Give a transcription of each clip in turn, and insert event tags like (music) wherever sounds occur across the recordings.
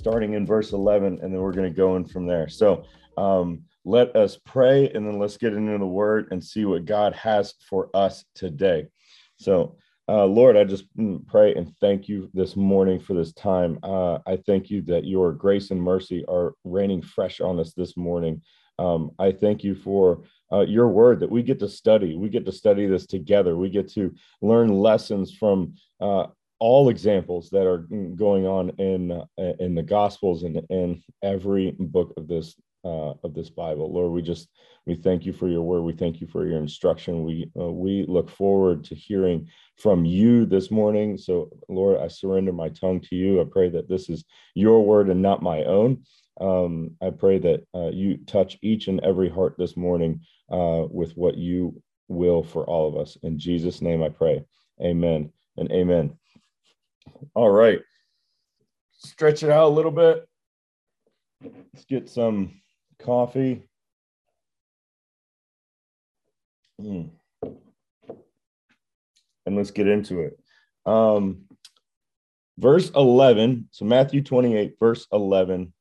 Starting in verse 11, and then we're going to go in from there. So um, let us pray, and then let's get into the word and see what God has for us today. So, uh, Lord, I just mm, pray and thank you this morning for this time. Uh, I thank you that your grace and mercy are raining fresh on us this morning. Um, I thank you for uh, your word that we get to study. We get to study this together. We get to learn lessons from uh, all examples that are going on in uh, in the Gospels and in every book of this uh, of this Bible. Lord, we just we thank you for your word. We thank you for your instruction. We uh, we look forward to hearing from you this morning. So, Lord, I surrender my tongue to you. I pray that this is your word and not my own. Um, I pray that uh, you touch each and every heart this morning uh, with what you will for all of us. In Jesus' name, I pray. Amen and amen. All right, stretch it out a little bit. Let's get some coffee. Mm. And let's get into it. Um, verse 11, so Matthew 28, verse 11,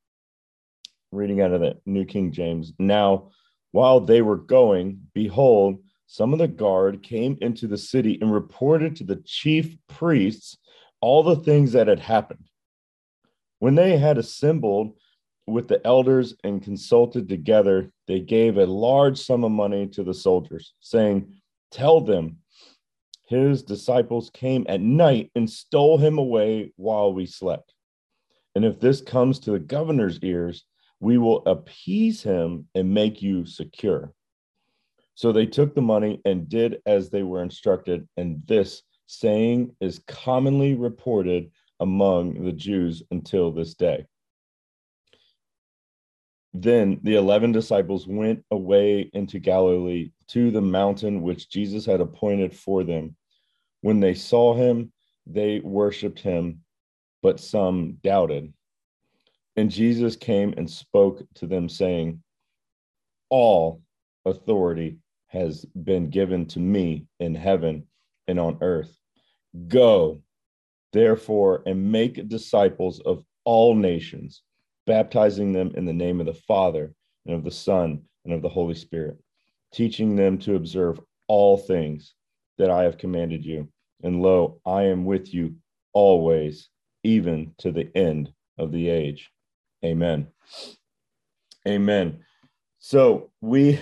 reading out of the New King James. Now, while they were going, behold, some of the guard came into the city and reported to the chief priests all the things that had happened. When they had assembled, with the elders and consulted together, they gave a large sum of money to the soldiers, saying, Tell them, his disciples came at night and stole him away while we slept. And if this comes to the governor's ears, we will appease him and make you secure. So they took the money and did as they were instructed. And this saying is commonly reported among the Jews until this day. Then the 11 disciples went away into Galilee to the mountain which Jesus had appointed for them. When they saw him, they worshiped him, but some doubted. And Jesus came and spoke to them, saying, All authority has been given to me in heaven and on earth. Go, therefore, and make disciples of all nations baptizing them in the name of the Father and of the Son and of the Holy Spirit, teaching them to observe all things that I have commanded you. And lo, I am with you always, even to the end of the age. Amen. Amen. So we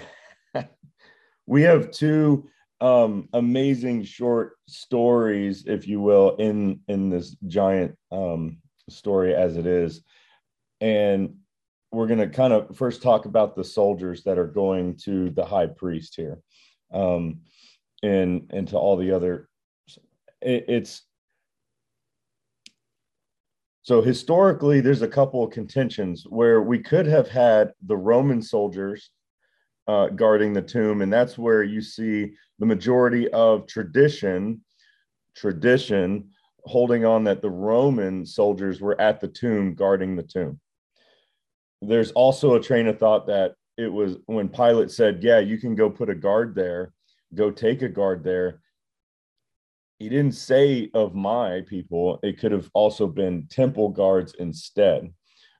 (laughs) we have two um amazing short stories if you will in in this giant um story as it is. And we're going to kind of first talk about the soldiers that are going to the high priest here um, and and to all the other it, it's so historically there's a couple of contentions where we could have had the roman soldiers uh, guarding the tomb and that's where you see the majority of tradition tradition holding on that the roman soldiers were at the tomb guarding the tomb there's also a train of thought that it was when Pilate said, Yeah, you can go put a guard there, go take a guard there. He didn't say of my people, it could have also been temple guards instead,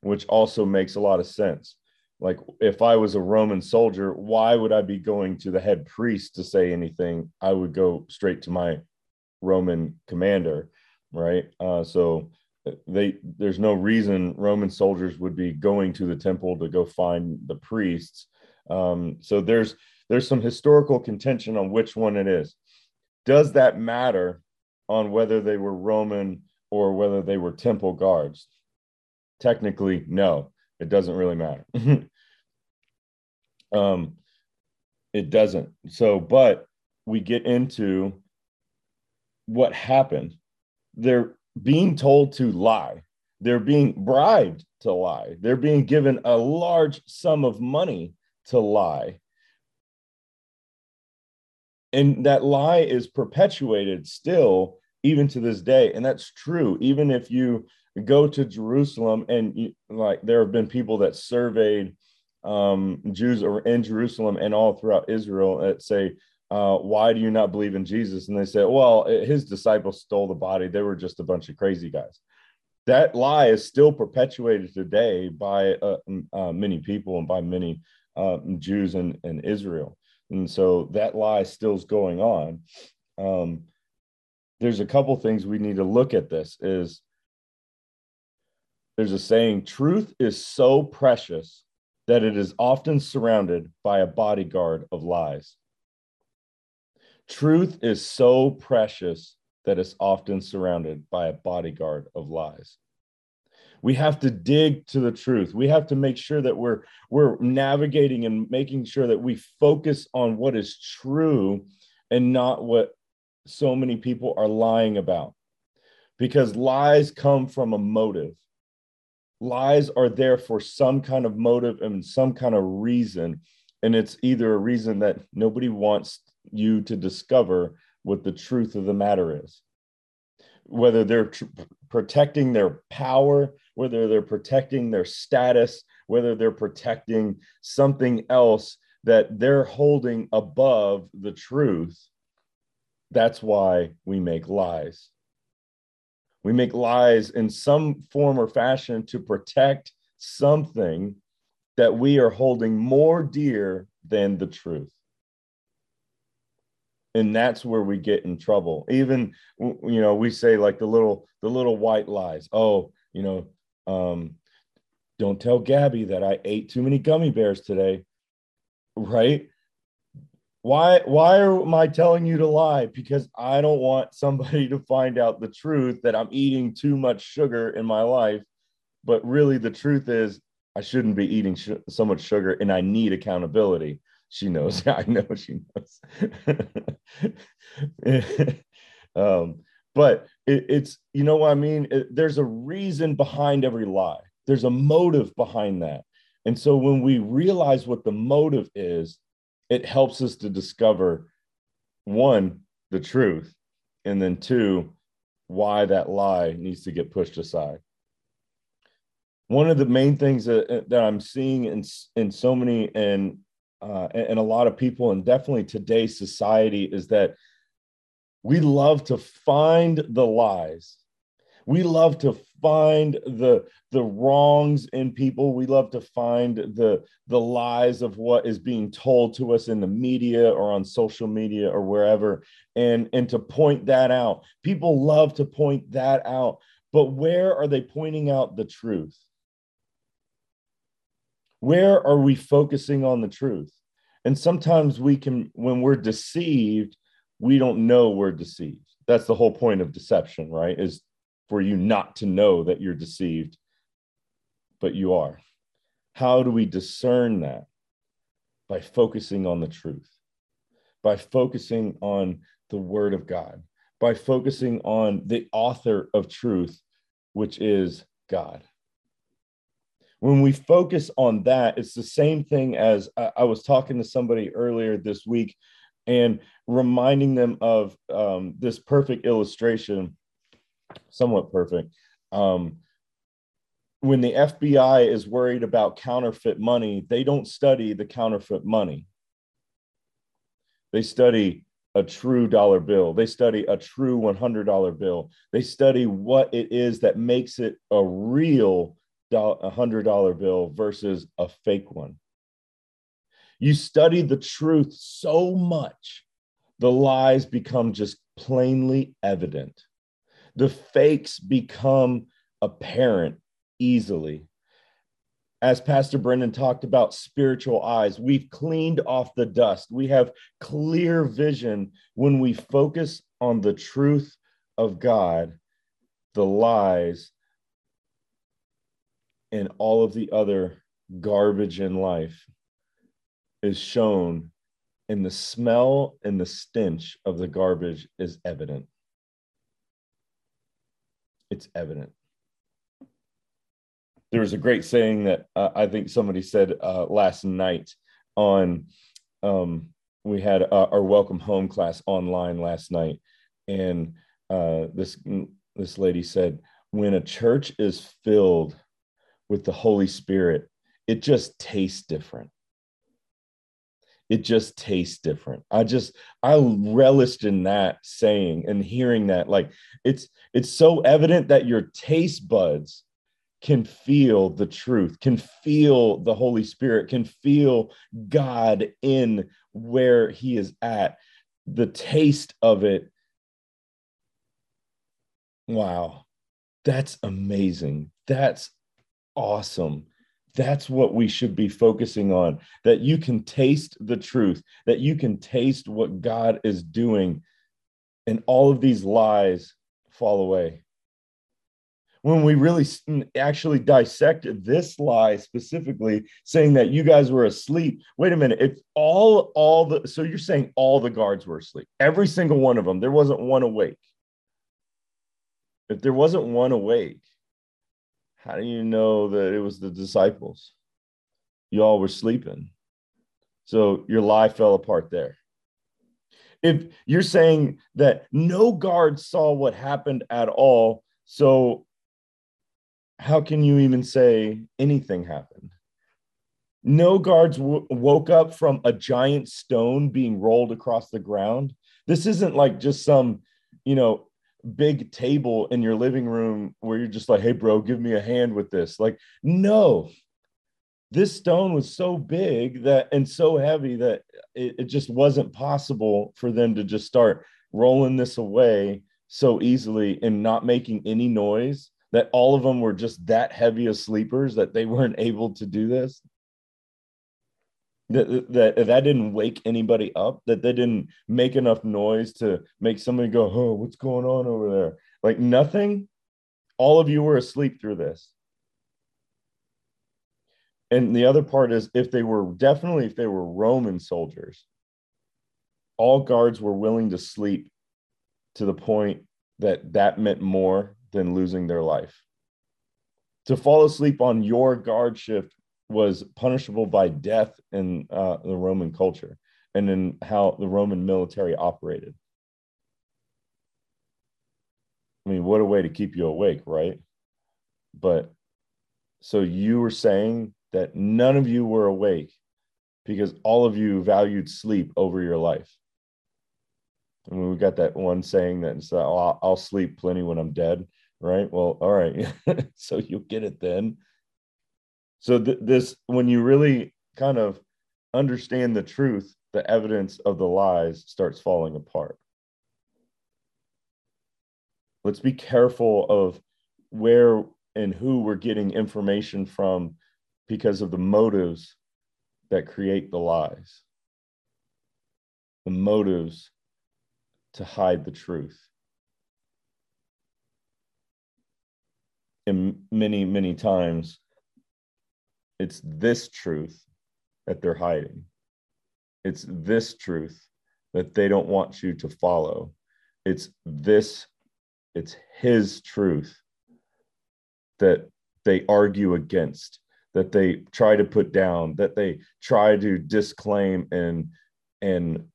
which also makes a lot of sense. Like, if I was a Roman soldier, why would I be going to the head priest to say anything? I would go straight to my Roman commander, right? Uh, so they there's no reason Roman soldiers would be going to the temple to go find the priests. Um, so there's there's some historical contention on which one it is. Does that matter on whether they were Roman or whether they were temple guards? technically, no, it doesn't really matter. (laughs) um, it doesn't. So, but we get into what happened. They're being told to lie. They're being bribed to lie. They're being given a large sum of money to lie. And that lie is perpetuated still, even to this day. And that's true. Even if you go to Jerusalem and you, like there have been people that surveyed um, Jews in Jerusalem and all throughout Israel that say, uh, why do you not believe in Jesus? And they say, well, his disciples stole the body. They were just a bunch of crazy guys. That lie is still perpetuated today by uh, uh, many people and by many uh, Jews in, in Israel. And so that lie still is going on. Um, there's a couple things we need to look at this is there's a saying truth is so precious that it is often surrounded by a bodyguard of lies. Truth is so precious that it's often surrounded by a bodyguard of lies. We have to dig to the truth. We have to make sure that we're we're navigating and making sure that we focus on what is true and not what so many people are lying about. Because lies come from a motive lies are there for some kind of motive and some kind of reason. And it's either a reason that nobody wants you to discover what the truth of the matter is. Whether they're tr- protecting their power whether they're protecting their status whether they're protecting something else that they're holding above the truth that's why we make lies we make lies in some form or fashion to protect something that we are holding more dear than the truth. And that's where we get in trouble. Even you know we say like the little the little white lies. Oh you know um don't tell gabby that i ate too many gummy bears today. Right why why am i telling you to lie? Because i don't want somebody to find out the truth that i'm eating too much sugar in my life. But really the truth is i shouldn't be eating sh- so much sugar and i need accountability. She knows. (laughs) I know she knows. (laughs) Um, but it, it's you know what i mean? It, there's a reason behind every lie. There's a motive behind that. And so when we realize what the motive is it helps us to discover one, the truth, and then two, why that lie needs to get pushed aside. One of the main things that, that I'm seeing in, in so many and uh, and a lot of people, and definitely today's society, is that we love to find the lies we love to find the the wrongs in people. We love to find the the lies of what is being told to us in the media or on social media or wherever and and to point that out. People love to point that out but where are they pointing out the truth? Where are we focusing on the truth? And sometimes we can when we're deceived we don't know we're deceived. That's the whole point of deception right? Is for you not to know that you're deceived, but you are. How do we discern that? By focusing on the truth, by focusing on the word of God, by focusing on the author of truth, which is God. When we focus on that, it's the same thing as I, was talking to somebody earlier this week and reminding them of um, this perfect illustration somewhat perfect. Um, when the FBI is worried about counterfeit money, they don't study the counterfeit money. They study a true dollar bill. They study a true $100 bill. They study what it is that makes it a real $100 bill versus a fake one. You study the truth so much, the lies become just plainly evident the fakes become apparent easily. As Pastor Brendan talked about spiritual eyes, we've cleaned off the dust. We have clear vision when we focus on the truth of God, the lies and all of the other garbage in life is shown and the smell and the stench of the garbage is evident it's evident. There was a great saying that uh, i think somebody said uh, last night on um, we had uh, our welcome home class online last night. And uh, this this lady said when a church is filled with the holy spirit it just tastes different. It just tastes different. I just i relished in that saying and hearing that like it's it's so evident that your taste buds can feel the truth can feel the holy spirit can feel god in where he is at. The taste of it wow that's amazing. That's awesome. That's what we should be focusing on that you can taste the truth that you can taste what god is doing and all of these lies fall away when we really actually dissect this lie specifically saying that you guys were asleep wait a minute if all all the so you're saying all the guards were asleep every single one of them there wasn't one awake if there wasn't one awake how do you know that it was the disciples? You all were sleeping. So your lie fell apart there. If you're saying that no guard saw what happened at all, so how can you even say anything happened? No guards w- woke up from a giant stone being rolled across the ground. This isn't like just some, you know, big table in your living room where you're just like, hey, bro, give me a hand with this. Like, no, this stone was so big that and so heavy that it, it just wasn't possible for them to just start rolling this away so easily and not making any noise that all of them were just that heavy of sleepers that they weren't (laughs) able to do this. That, that that didn't wake anybody up that they didn't make enough noise to make somebody go oh what's going on over there? Like nothing. All of you were asleep through this and the other part is if they were definitely if they were roman soldiers all guards were willing to sleep to the point that that meant more than losing their life to fall asleep on your guard shift was punishable by death in uh, the Roman culture and in how the Roman military operated. I mean, what a way to keep you awake, right? But so you were saying that none of you were awake because all of you valued sleep over your life. I mean, we got that one saying that oh, I'll, I'll sleep plenty when I'm dead, right? Well, all right. (laughs) so you'll get it then. So th- this, when you really kind of understand the truth, the evidence of the lies starts falling apart. Let's be careful of where and who we're getting information from because of the motives that create the lies, the motives to hide the truth. And many, many times, it's this truth that they're hiding. It's this truth that they don't want you to follow. It's this, it's his truth that they argue against, that they try to put down, that they try to disclaim and and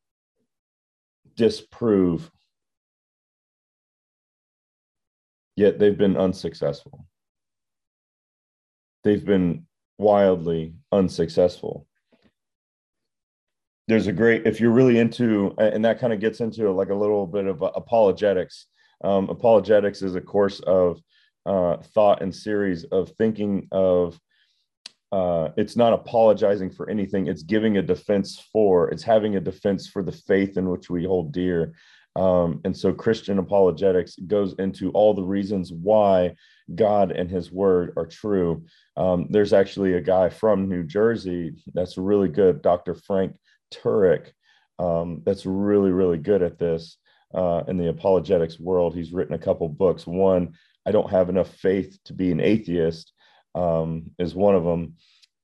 disprove. Yet they've been unsuccessful. They've been wildly unsuccessful there's a great if you're really into and that kind of gets into like a little bit of apologetics um, apologetics is a course of uh, thought and series of thinking of uh, it's not apologizing for anything it's giving a defense for it's having a defense for the faith in which we hold dear um, and so Christian apologetics goes into all the reasons why God and his word are true. Um, there's actually a guy from New Jersey that's really good, Dr. Frank Turek, um, that's really, really good at this uh, in the apologetics world. He's written a couple books. One, I don't have enough faith to be an atheist. Um, is one of them,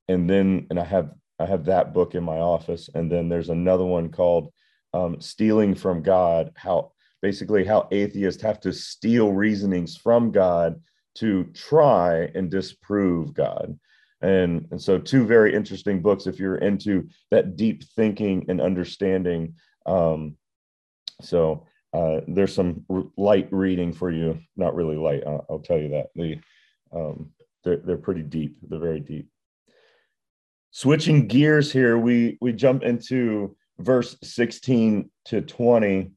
and then and I have I have that book in my office, and then there's another one called um, "Stealing from God," how basically how atheists have to steal reasonings from God to try and disprove God. And, and so, two very interesting books if you're into that deep thinking and understanding. Um, so, uh, there's some light reading for you. Not really light, I'll, I'll tell you that. The, um, they're, they're pretty deep, they're very deep. Switching gears here, we, we jump into verse 16 to 20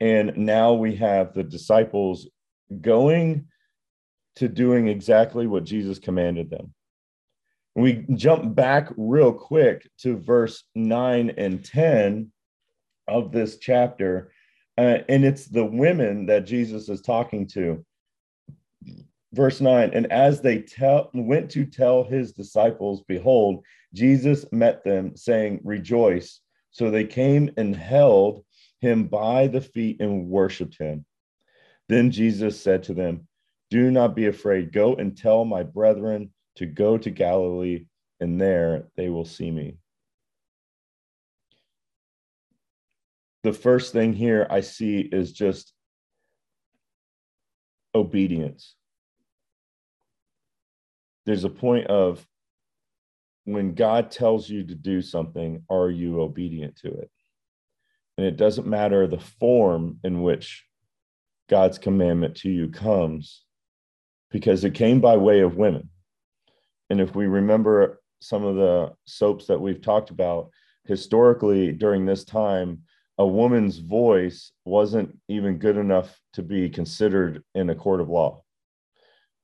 and now we have the disciples going to doing exactly what Jesus commanded them. We jump back real quick to verse 9 and 10 of this chapter, uh, and it's the women that Jesus is talking to. Verse 9, and as they tell, went to tell his disciples, behold, Jesus met them, saying, Rejoice. So they came and held him by the feet and worshiped him. Then Jesus said to them, Do not be afraid. Go and tell my brethren to go to Galilee, and there they will see me. The first thing here I see is just obedience. There's a point of when God tells you to do something, are you obedient to it? And it doesn't matter the form in which God's commandment to you comes, because it came by way of women. And if we remember some of the soaps that we've talked about, historically during this time, a woman's voice wasn't even good enough to be considered in a court of law.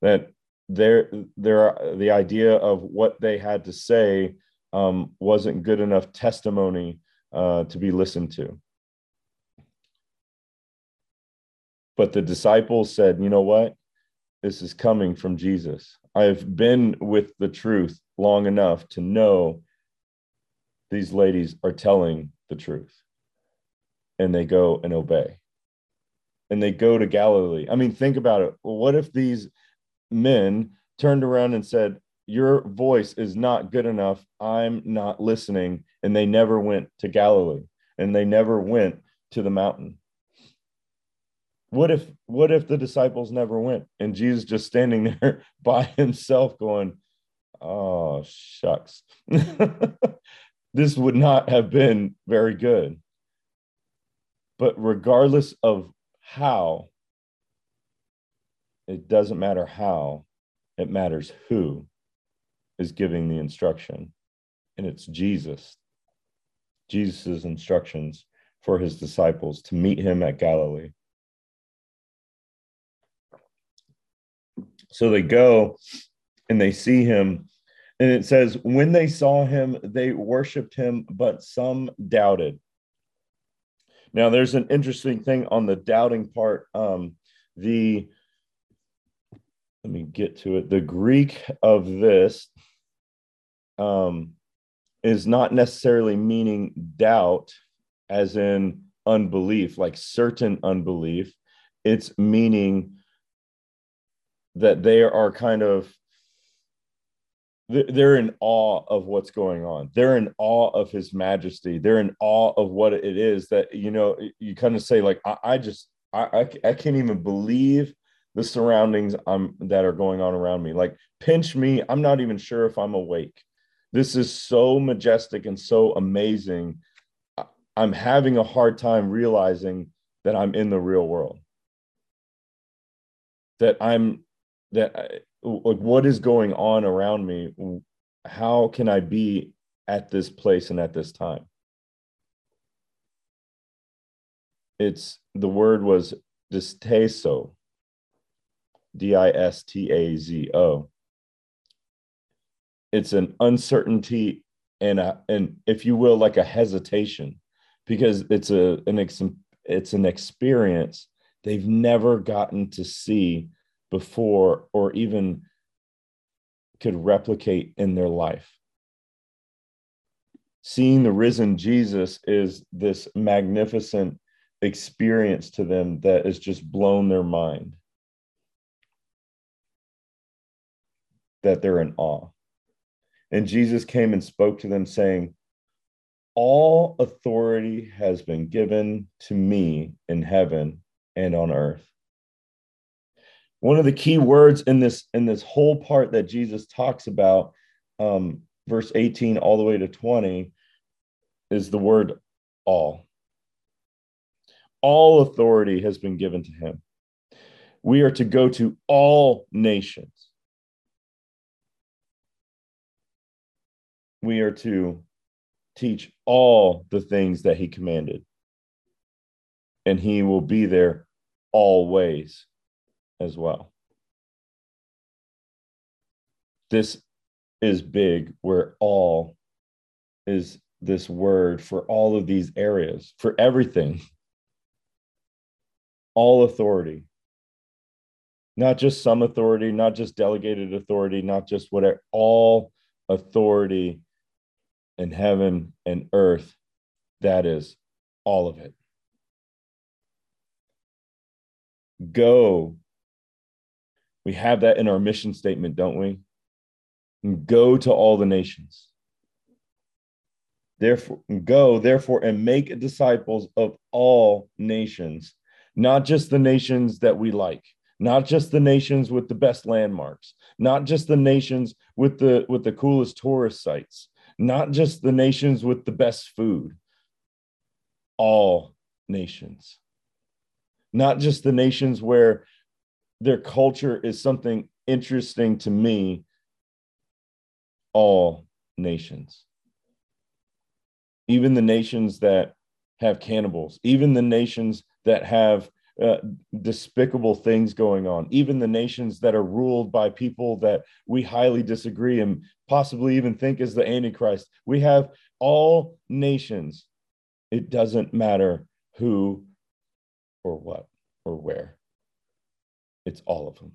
That there, there, the idea of what they had to say um, wasn't good enough testimony uh, to be listened to. But the disciples said, you know what? This is coming from Jesus. I've been with the truth long enough to know these ladies are telling the truth. And they go and obey. And they go to Galilee. I mean, think about it. What if these men turned around and said, Your voice is not good enough. I'm not listening. And they never went to Galilee and they never went to the mountain what if what if the disciples never went and jesus just standing (laughs) there by himself going oh shucks (laughs) this would not have been very good but regardless of how it doesn't matter how it matters who is giving the instruction and it's jesus jesus' instructions for his disciples to meet him at galilee So they go and they see him. And it says, when they saw him, they worshiped him, but some doubted. Now, there's an interesting thing on the doubting part. Um, the let me get to it. The Greek of this um, is not necessarily meaning doubt, as in unbelief, like certain unbelief. It's meaning that they are kind of they're in awe of what's going on they're in awe of his majesty they're in awe of what it is that you know you kind of say like i, I just I, I, I can't even believe the surroundings I'm, that are going on around me. Like pinch me i'm not even sure if i'm awake. This is so majestic and so amazing. I'm having a hard time realizing that i'm in the real world. That i'm that like what is going on around me? How can i be at this place and at this time? It's the word was distazo d-i-s-t-a-z-o it's an uncertainty and a, and if you will like a hesitation because it's a an ex, it's an experience they've never gotten to see before or even could replicate in their life. Seeing the risen Jesus is this magnificent experience to them that has just blown their mind. That they're in awe. And Jesus came and spoke to them, saying, All authority has been given to me in heaven and on earth. One of the key words in this in this whole part that Jesus talks about, um, verse 18 all the way to 20, is the word all. All authority has been given to him. We are to go to all nations. We are to teach all the things that he commanded. And he will be there always as well. This is big, where all is this word for all of these areas, for everything (laughs) all authority, not just some authority, not just delegated authority, not just whatever, all authority in heaven and earth. That is all of it. Go. We have that in our mission statement, don't we? Go to all the nations. Therefore, go, therefore, and make disciples of all nations not just the nations that we like not just the nations with the best landmarks not just the nations with the with the coolest tourist sites not just the nations with the best food all nations. Not just the nations where their culture is something interesting to me all nations. Even the nations that have cannibals even the nations that have uh, despicable things going on, even the nations that are ruled by people that we highly disagree and possibly even think is the Antichrist. We have all nations. It doesn't matter who or what or where, it's all of them.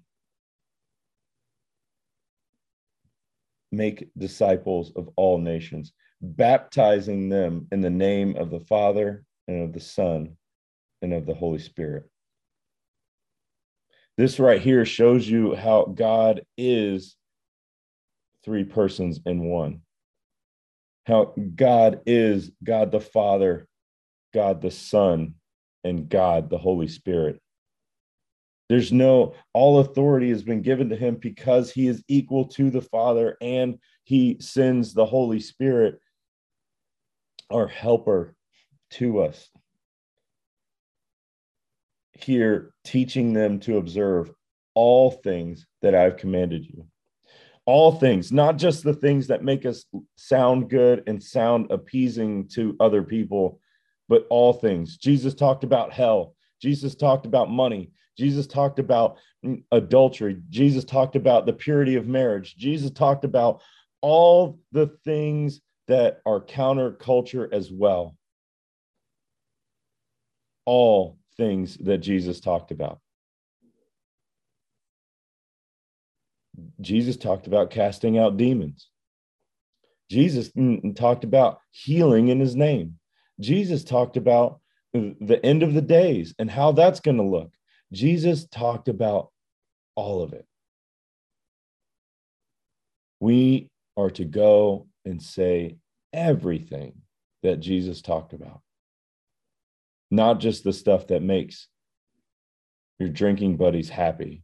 Make disciples of all nations, baptizing them in the name of the Father and of the Son and of the Holy Spirit. This right here shows you how God is three persons in one. How God is God the Father, God the Son, and God the Holy Spirit. There's no, all authority has been given to him because he is equal to the Father and he sends the Holy Spirit, our helper, to us here teaching them to observe all things that I've commanded you. All things, not just the things that make us sound good and sound appeasing to other people, but all things. Jesus talked about hell. Jesus talked about money. Jesus talked about adultery. Jesus talked about the purity of marriage. Jesus talked about all the things that are counterculture as well. All things that Jesus talked about. Jesus talked about casting out demons. Jesus talked about healing in his name. Jesus talked about the end of the days and how that's going to look. Jesus talked about all of it. We are to go and say everything that Jesus talked about not just the stuff that makes your drinking buddies happy,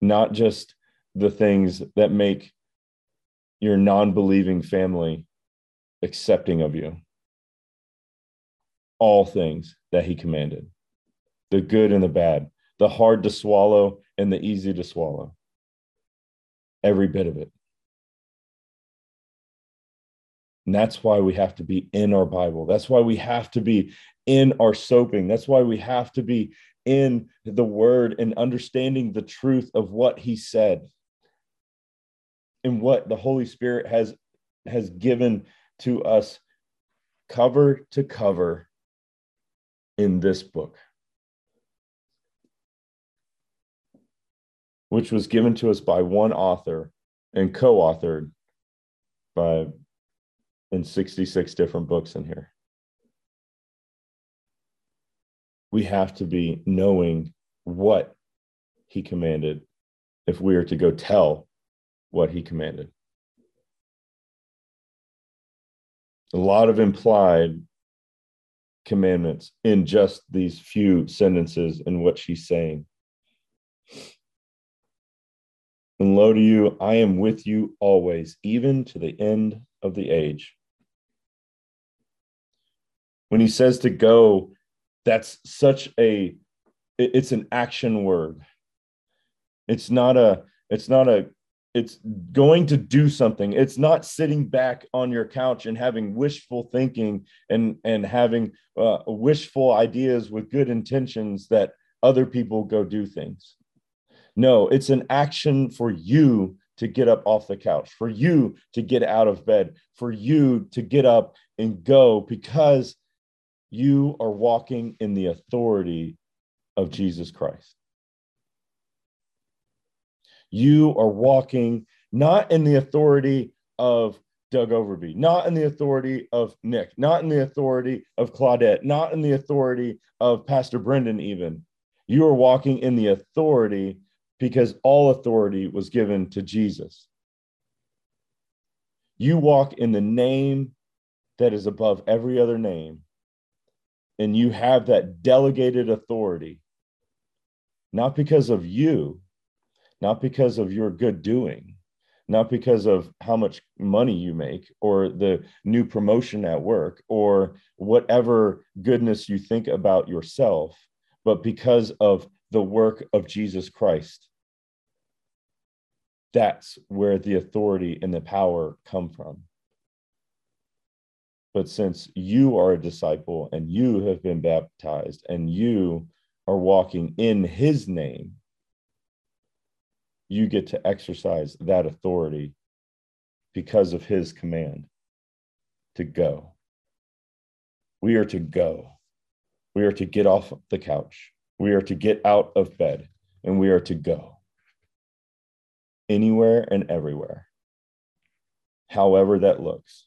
not just the things that make your non believing family accepting of you. All things that he commanded the good and the bad, the hard to swallow and the easy to swallow. Every bit of it. And that's why we have to be in our Bible. That's why we have to be in our soaping. That's why we have to be in the word and understanding the truth of what he said and what the Holy Spirit has has given to us cover to cover in this book. Which was given to us by one author and co authored by in 66 different books in here. We have to be knowing what he commanded if we are to go tell what he commanded. A lot of implied commandments in just these few sentences in what she's saying. And lo to you, I am with you always, even to the end of the age. When he says to go, that's such a it's an action word. It's not a it's not a it's going to do something it's not sitting back on your couch and having wishful thinking and and having uh, wishful ideas with good intentions that other people go do things no it's an action for you to get up off the couch for you to get out of bed for you to get up and go because you are walking in the authority of Jesus Christ you are walking not in the authority of Doug Overby, not in the authority of Nick, not in the authority of Claudette, not in the authority of Pastor Brendan, even. You are walking in the authority because all authority was given to Jesus. You walk in the name that is above every other name, and you have that delegated authority, not because of you, not because of your good doing, not because of how much money you make or the new promotion at work or whatever goodness you think about yourself, but because of the work of Jesus Christ. That's where the authority and the power come from. But since you are a disciple and you have been baptized and you are walking in his name, you get to exercise that authority because of his command to go. We are to go. We are to get off the couch. We are to get out of bed and we are to go anywhere and everywhere, however that looks,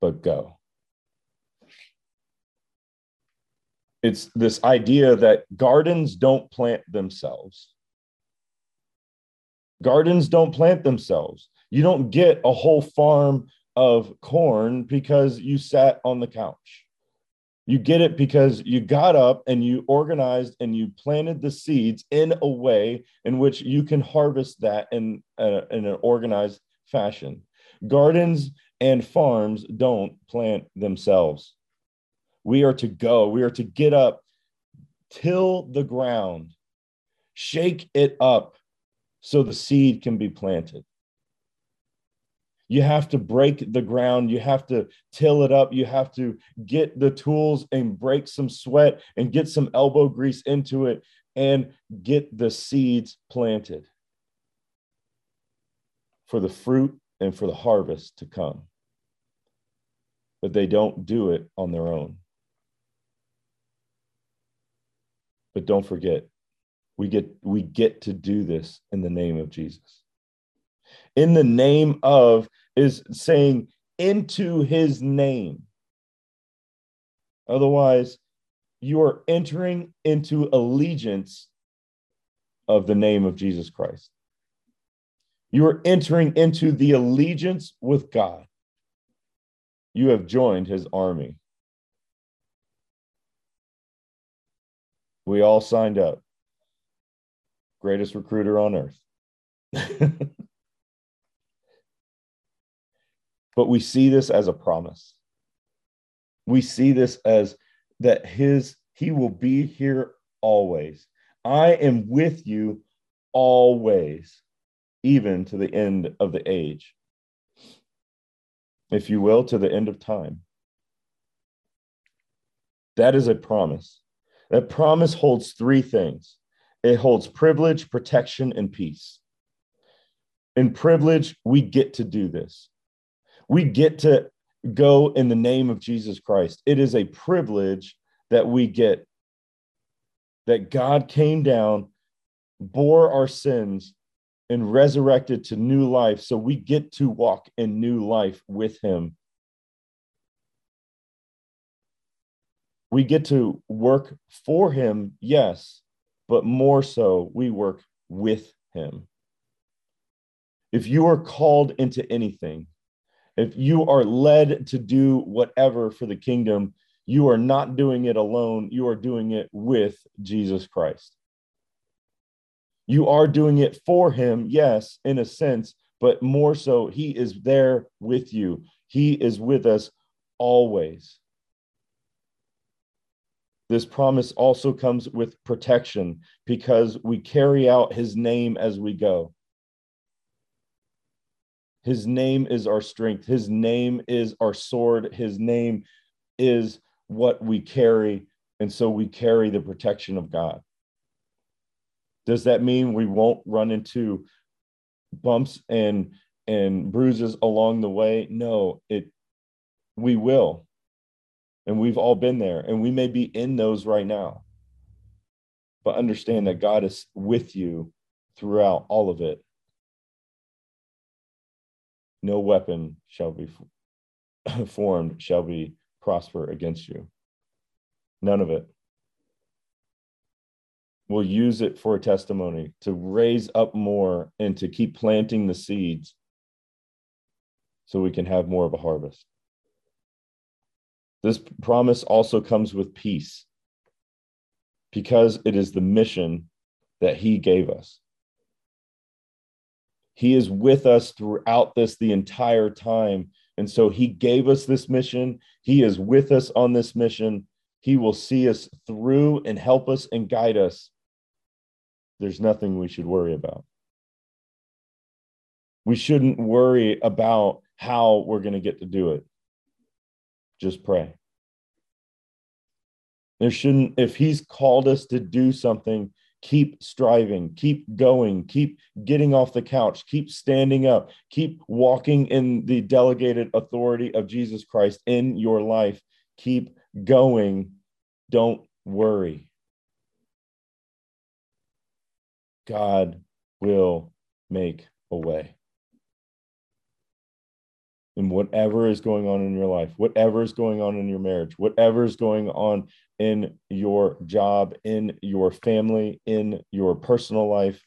but go. It's this idea that gardens don't plant themselves Gardens don't plant themselves. You don't get a whole farm of corn because you sat on the couch. You get it because you got up and you organized and you planted the seeds in a way in which you can harvest that in, a, in an organized fashion. Gardens and farms don't plant themselves. We are to go, we are to get up, till the ground, shake it up, so the seed can be planted. You have to break the ground. You have to till it up. You have to get the tools and break some sweat and get some elbow grease into it and get the seeds planted for the fruit and for the harvest to come. But they don't do it on their own. But don't forget, we get we get to do this in the name of jesus. In the name of is saying into his name. Otherwise you are entering into allegiance of the name of jesus christ. You are entering into the allegiance with god you have joined his army we all signed up greatest recruiter on earth. (laughs) but we see this as a promise. We see this as that his he will be here always. I am with you always, even to the end of the age. If you will, to the end of time. That is a promise. That promise holds three things it holds privilege, protection, and peace. In privilege, we get to do this. We get to go in the name of Jesus Christ. It is a privilege that we get that God came down, bore our sins, and resurrected to new life. So we get to walk in new life with Him. We get to work for Him, yes, but more so, we work with him. If you are called into anything, if you are led to do whatever for the kingdom, you are not doing it alone. You are doing it with Jesus Christ. You are doing it for him, yes, in a sense, but more so, he is there with you. He is with us always. This promise also comes with protection because we carry out his name as we go. His name is our strength. His name is our sword. His name is what we carry. And so we carry the protection of God. Does that mean we won't run into bumps and and bruises along the way? No, it we will. And we've all been there and we may be in those right now. But understand that God is with you throughout all of it. No weapon shall be (clears throat) formed, shall be prosper against you. None of it. We'll use it for a testimony to raise up more and to keep planting the seeds so we can have more of a harvest. This promise also comes with peace because it is the mission that he gave us. He is with us throughout this the entire time. And so he gave us this mission. He is with us on this mission. He will see us through and help us and guide us there's nothing we should worry about. We shouldn't worry about how we're going to get to do it. Just pray. There shouldn't, if he's called us to do something, keep striving, keep going, keep getting off the couch, keep standing up, keep walking in the delegated authority of Jesus Christ in your life. Keep going. Don't worry. God will make a way. And whatever is going on in your life, whatever is going on in your marriage, whatever is going on in your job, in your family, in your personal life,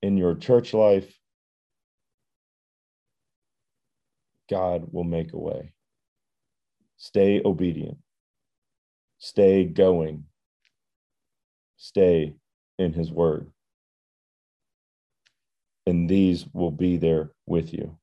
in your church life, God will make a way. Stay obedient. Stay going. Stay in his word. And these will be there with you.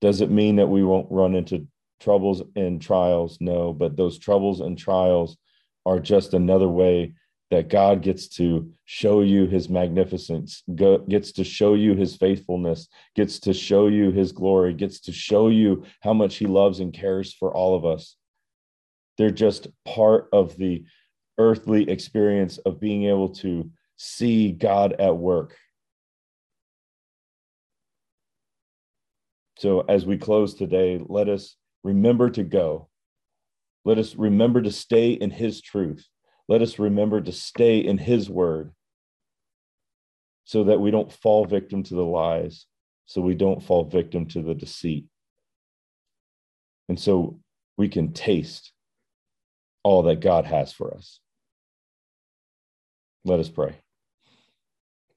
Does it mean that we won't run into troubles and trials? No, but those troubles and trials are just another way that God gets to show you his magnificence, gets to show you his faithfulness, gets to show you his glory, gets to show you how much he loves and cares for all of us. They're just part of the earthly experience of being able to see God at work. So, as we close today, let us remember to go. Let us remember to stay in His truth. Let us remember to stay in His word so that we don't fall victim to the lies, so we don't fall victim to the deceit. And so we can taste all that God has for us. Let us pray.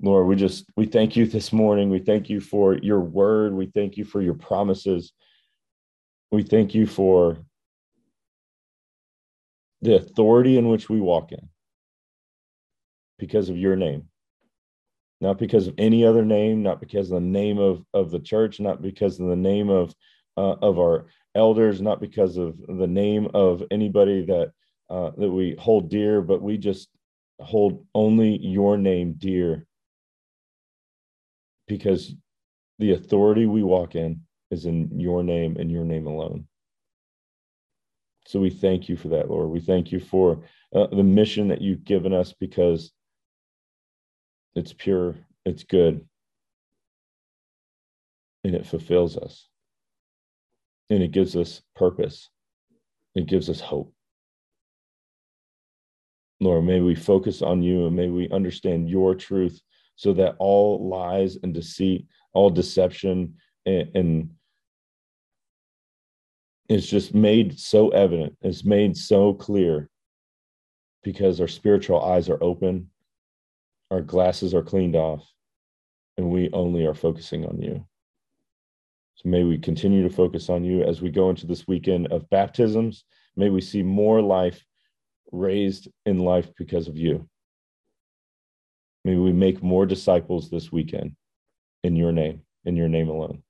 Lord, we just we thank you this morning. We thank you for your word. We thank you for your promises. We thank you for the authority in which we walk in because of your name. Not because of any other name, not because of the name of, of the church, not because of the name of uh, of our elders, not because of the name of anybody that uh, that we hold dear, but we just hold only your name dear because the authority we walk in is in your name and your name alone. So we thank you for that, Lord. We thank you for uh, the mission that you've given us because it's pure, it's good, and it fulfills us. And it gives us purpose, it gives us hope. Lord, may we focus on you and may we understand your truth so that all lies and deceit, all deception, and, and is just made so evident, is made so clear because our spiritual eyes are open, our glasses are cleaned off, and we only are focusing on you. So may we continue to focus on you as we go into this weekend of baptisms. May we see more life raised in life because of you. May we make more disciples this weekend in your name, in your name alone.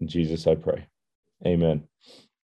In Jesus, I pray. Amen.